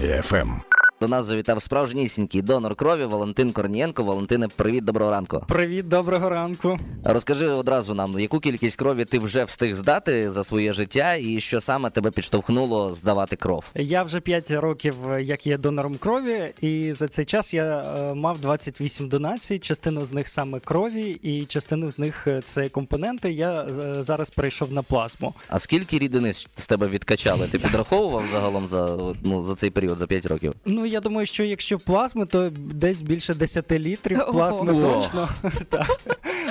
Армія ФМ. До нас завітав справжнісінький донор крові Валентин Корнієнко. Валентине, привіт, доброго ранку. Привіт, доброго ранку. Розкажи одразу нам, яку кількість крові ти вже встиг здати за своє життя, і що саме тебе підштовхнуло здавати кров? Я вже 5 років як є донором крові, і за цей час я е, мав 28 донацій. Частину з них саме крові, і частину з них е, це компоненти. Я е, зараз перейшов на плазму. А скільки рідини з тебе відкачали? Ти підраховував загалом за ну за цей період, за 5 років? Ну я думаю, що якщо плазми, то десь більше 10 літрів плазми Ого. точно.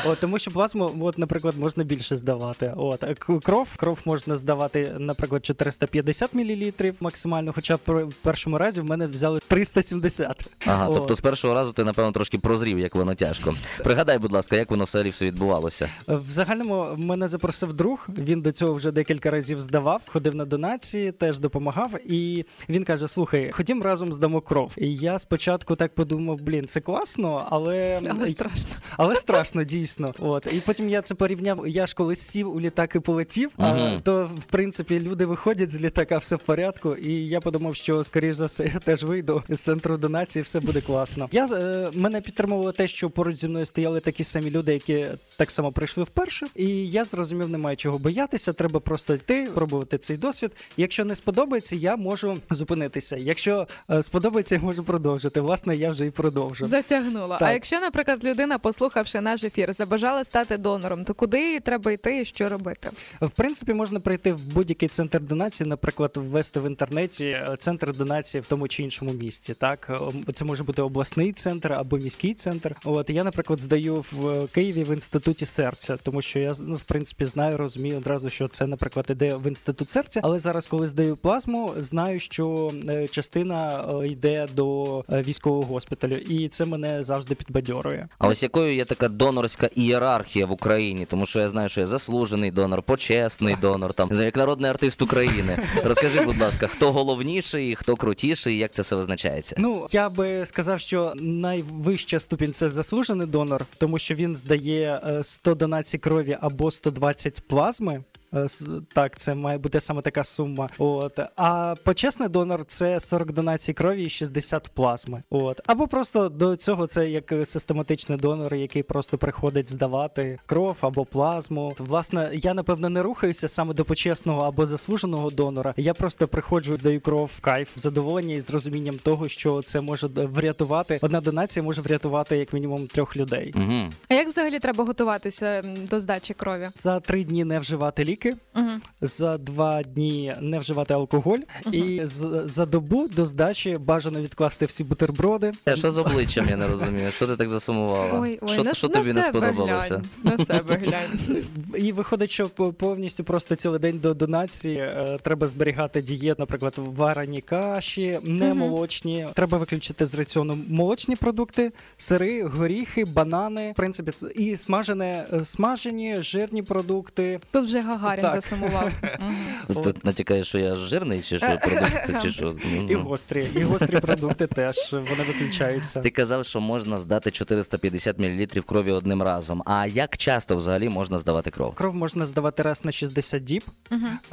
От, тому що плазму, от, наприклад, можна більше здавати. От кров, кров можна здавати, наприклад, 450 мл максимально. Хоча в в першому разі в мене взяли 370. Ага, От. тобто з першого разу ти напевно трошки прозрів, як воно тяжко. Пригадай, будь ласка, як воно взагалі все відбувалося? В загальному мене запросив друг. Він до цього вже декілька разів здавав, ходив на донації, теж допомагав. І він каже: Слухай, ходім разом здамо кров. І я спочатку так подумав: блін, це класно, але Але страшно. але страшно, дійсно. От і потім я це порівняв. Я ж коли сів у літак і полетів, а, то в принципі люди виходять з літака, все в порядку. І я подумав, що скоріш за все я теж вийду з центру донації, все буде класно. Я е, мене підтримувало те, що поруч зі мною стояли такі самі люди, які так само прийшли вперше. І я зрозумів, немає чого боятися. Треба просто йти, пробувати цей досвід. Якщо не сподобається, я можу зупинитися. Якщо е, сподобається, я можу продовжити. Власне, я вже і продовжу. Затягнуло. Так. А якщо, наприклад, людина, послухавши наш ефір, забажала стати донором, то куди треба йти і що робити? В принципі, можна прийти в будь-який центр донації, наприклад, ввести в інтернеті е, центр донації в тому чи іншому місці. Так Е, це може бути обласний центр або міський центр. От я, наприклад, здаю в Києві в інституті серця, тому що я ну, в принципі знаю, розумію одразу, що це, наприклад, іде в інститут серця. Але зараз, коли здаю плазму, знаю, що е, частина е, йде до е, військового госпіталю, і це мене завжди підбадьорює. А ось якою є така донорська ієрархія в Україні? Тому що я знаю, що є заслужений донор, почесний донор, там як народний артист України. Розкажи, будь ласка, хто головніший, хто крутіший, як це все визначається? Ну я би сказав, що найвища ступінь це заслужений донор, тому що він здає е, 100 донацій крові або 120 плазми. Е, Так, це має бути саме така сума. От а почесний донор це 40 донацій крові і 60 плазми. От або просто до цього це як систематичний донор, який просто приходить здавати кров або плазму. Власне, я напевно не рухаюся саме до почесного або заслуженого донора. Я просто приходжу, здаю кров в кайф, в задоволення і з розумінням того, що це може врятувати. Одна донація може врятувати як мінімум трьох людей. Угу. А як взагалі треба готуватися до здачі крові? За три дні не вживати ліки. Угу. За два дні не вживати алкоголь, і з, за добу до здачі бажано відкласти всі бутерброди. Е, Що з обличчям, я не розумію. Що ти так засумувала? Ой, ой, що на, що на тобі не сподобалося? Глянь, на себе глянь. І виходить, що повністю просто цілий день до донації е, треба зберігати дієт, наприклад, варені каші, не Мгм. молочні. Треба виключити з раціону молочні продукти, сири, горіхи, банани. В принципі, це і смажене, е, смажені, жирні продукти. Тут вже Гагарін Так. засумував. Тут, тут натякає, що я жирний чи що продукти, чи що. І гострі, і гострі продукти теж вони виключаються. Ти казав, що можна здати 450 мл крові одним разом. А як часто взагалі можна здавати кров? Кров можна здавати раз на 60 діб.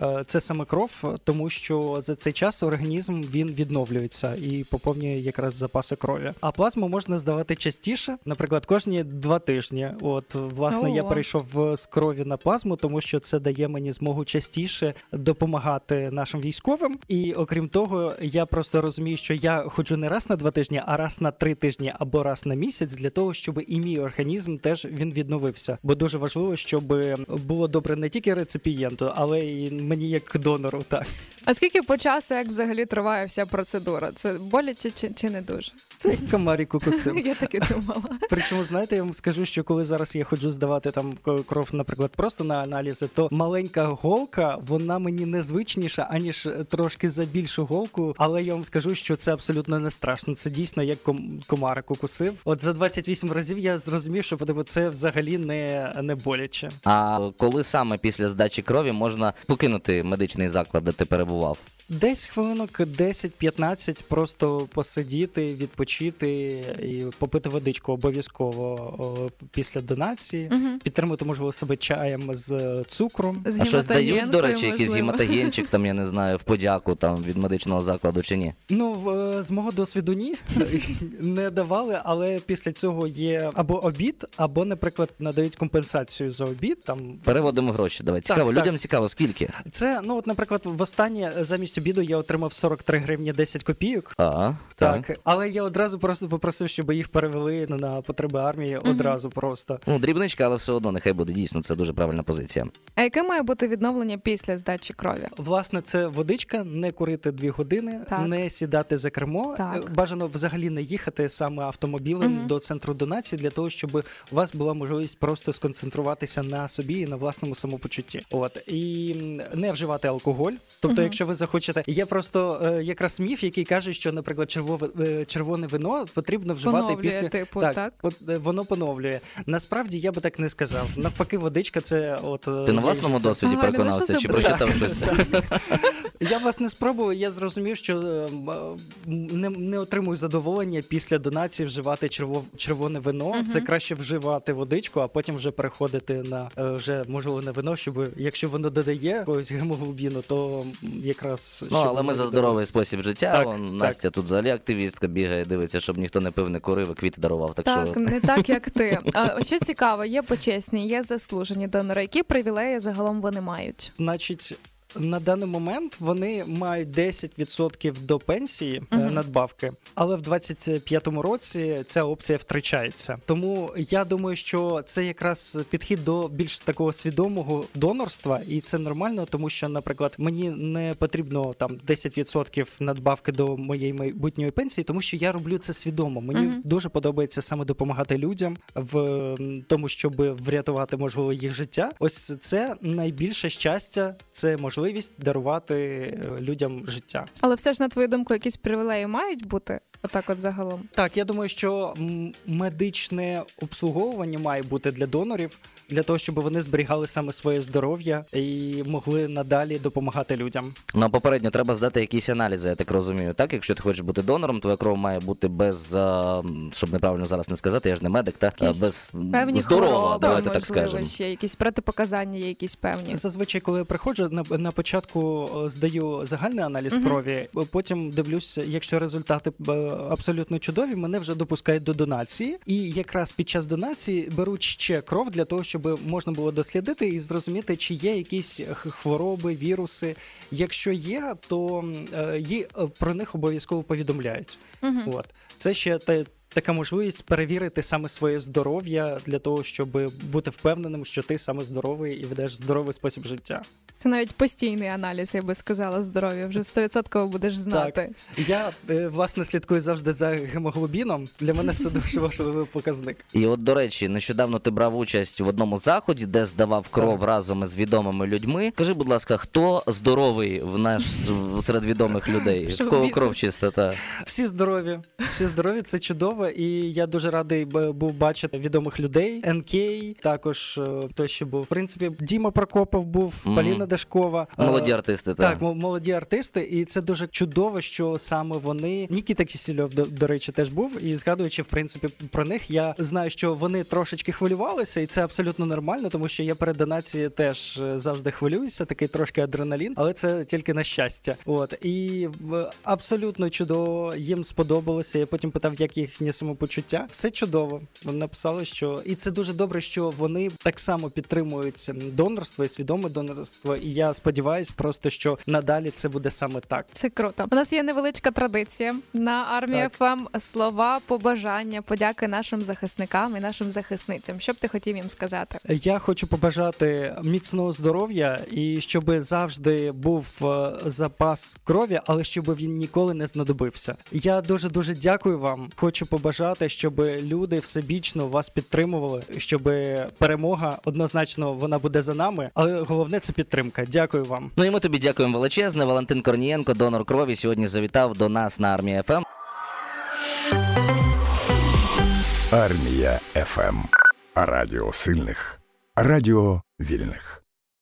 Е, Це саме кров, тому що за цей час організм він відновлюється і поповнює якраз запаси крові. А плазму можна здавати частіше, наприклад, кожні два тижні. От власне я Ого. перейшов з крові на плазму, тому що це дає мені змогу частіше допомагати нашим військовим. І окрім того, я просто розумію, що я ходжу не раз на два тижні, а раз на три тижні або раз на місяць для того, щоб і мій організм теж він відновився. Бо дуже важливо, щоб було добре не тільки реципієнту, але й мені як донору. Так А скільки по часу, як взагалі триває вся процедура? Це боляче чи, чи не дуже? це як комарик укусив. Я так і думала. Причому, знаєте, я вам скажу, що коли зараз я ходжу здавати там кров, наприклад, просто на аналізи, то маленька голка, вона мені незвичніша, аніж трошки за більшу голку. Але я вам скажу, що це абсолютно не страшно. Це дійсно як ком- комарик укусив. От за 28 разів я зрозумів, що подиво, це взагалі не, не боляче. А коли саме після здачі крові можна покинути медичний заклад, де ти love. Десь хвилинок 10-15 просто посидіти, відпочити і попити водичку обов'язково о, після донації. Угу. Підтримати, можливо, себе чаєм з цукром. З А щось дають, до речі, якийсь гематогенчик, там я не знаю, в подяку там від медичного закладу чи ні? Ну, в- е, з мого досвіду ні, не давали, але після цього є або обід, або, наприклад, надають компенсацію за обід. Там Переводимо гроші. Давай цікаво. так. Людям цікаво, скільки? це, ну от, наприклад, востаннє замість обіду я отримав 43 гривні 10 копійок. А, так. Так, але я одразу просто попросив, щоб їх перевели на потреби армії Мгм. одразу просто. Ну, дрібничка, але все одно нехай буде дійсно. Це дуже правильна позиція. А яке має бути відновлення після здачі крові? Власне, це водичка, не курити дві години, Так. не сідати за кермо. Так. Е, Бажано взагалі не їхати саме автомобілем Мгм. до центру донації для того, щоб у вас була можливість просто сконцентруватися на собі і на власному самопочутті. От і не вживати алкоголь. Тобто, Мгм. якщо ви захочете, є просто е, якраз міф, який каже, що, наприклад, червове е, червоне вино потрібно вживати Поновлює, після типу, так, так? От, е, воно поновлює. Насправді я би так не сказав. Навпаки, водичка це от е, Ти на власному досвіді Ага, не переконався лише чи це прочитав щось? Я власне спробував, я зрозумів, що е, м, е, не, не отримую задоволення після донації вживати черво, червоне вино. Мгм. Це краще вживати водичку, а потім вже переходити на е, вже можливо на вино, щоб якщо воно додає якогось гемоглобіну, то якраз Ну, але ми за здоровий спосіб життя. Так, Вон, так. Настя тут взагалі активістка бігає, дивиться, щоб ніхто не пив, не курив, квіти дарував. Так, Так, що не так, як ти. А що цікаво, є почесні, є заслужені донори. Які привілеї загалом вони мають? Значить. На даний момент вони мають 10% до пенсії Мгм. надбавки, але в 25-му році ця опція втрачається. Тому я думаю, що це якраз підхід до більш такого свідомого донорства, і це нормально, тому що, наприклад, мені не потрібно там 10% надбавки до моєї майбутньої пенсії, тому що я роблю це свідомо. Мені Мгм. дуже подобається саме допомагати людям в тому, щоб врятувати можливо їх життя. Ось це найбільше щастя, це можливість дарувати е, людям життя. Але все ж, на твою думку, якісь привілеї мають бути? Отак, от загалом. Так, я думаю, що медичне обслуговування має бути для донорів, для того, щоб вони зберігали саме своє здоров'я і могли надалі допомагати людям. ну, попередньо треба здати якісь аналізи, я так розумію. Так, якщо ти хочеш бути донором, твоя кров має бути без, щоб неправильно зараз не сказати, я ж не медик, та а, Якісь без Певні здорова, хвороби, давайте так скажемо. ще якісь протипоказання, є якісь певні. Зазвичай, коли я приходжу, на, на початку е, здаю загальний аналіз Мгм. крові, е, потім дивлюся, якщо результати е, абсолютно чудові, мене вже допускають до донації. І якраз під час донації беруть ще кров для того, щоб можна було дослідити і зрозуміти, чи є якісь хвороби, віруси. Якщо є, то м, е, е, про них обов'язково повідомляють. Угу. От це ще те. Така можливість перевірити саме своє здоров'я для того, щоб бути впевненим, що ти саме здоровий і ведеш здоровий спосіб життя. Це навіть постійний аналіз, я би сказала, здоров'я. Вже 100% будеш знати. Я е, власне слідкую завжди за гемоглобіном. Для мене це дуже важливий показник. І от, до речі, нещодавно ти брав участь в одному заході, де здавав кров Так. разом із відомими людьми. Скажи, будь ласка, хто здоровий в наш серед відомих людей? В кого кров чиста? Та? Всі здорові, всі здорові, це чудово. І я дуже радий був бачити відомих людей. НК, також е, хто ще був. В принципі, Діма Прокопов був, Мгм. Поліна Дашкова. Е, Молоді артисти, та. Так, молоді артисти, і це дуже чудово, що саме вони. Нікіта Кісільов, до, до речі, теж був. І згадуючи, в принципі, про них, я знаю, що вони трошечки хвилювалися, і це абсолютно нормально, тому що я перед донацією теж е, завжди хвилююся, такий трошки адреналін, але це тільки на щастя. От і абсолютно чудово їм сподобалося. Я потім питав, як їхнє самопочуття. Все чудово. Вони написали, що і це дуже добре, що вони так само підтримують донорство і свідоме донорство. І я сподіваюся, просто що надалі це буде саме так. Це круто. У нас є невеличка традиція на армії ФМ. Слова, побажання, подяки нашим захисникам і нашим захисницям. Що б ти хотів їм сказати? Я хочу побажати міцного здоров'я і щоб завжди був е, запас крові, але щоб він ніколи не знадобився. Я дуже дуже дякую вам. Хочу побажати, щоб люди всебічно вас підтримували, щоб перемога однозначно вона буде за нами. Але головне це підтримка. Дякую вам. Ну і ми тобі дякуємо величезне. Валентин Корнієнко, донор крові, сьогодні завітав до нас на Армії FM. Армія FM. Радіо сильних. Радіо вільних.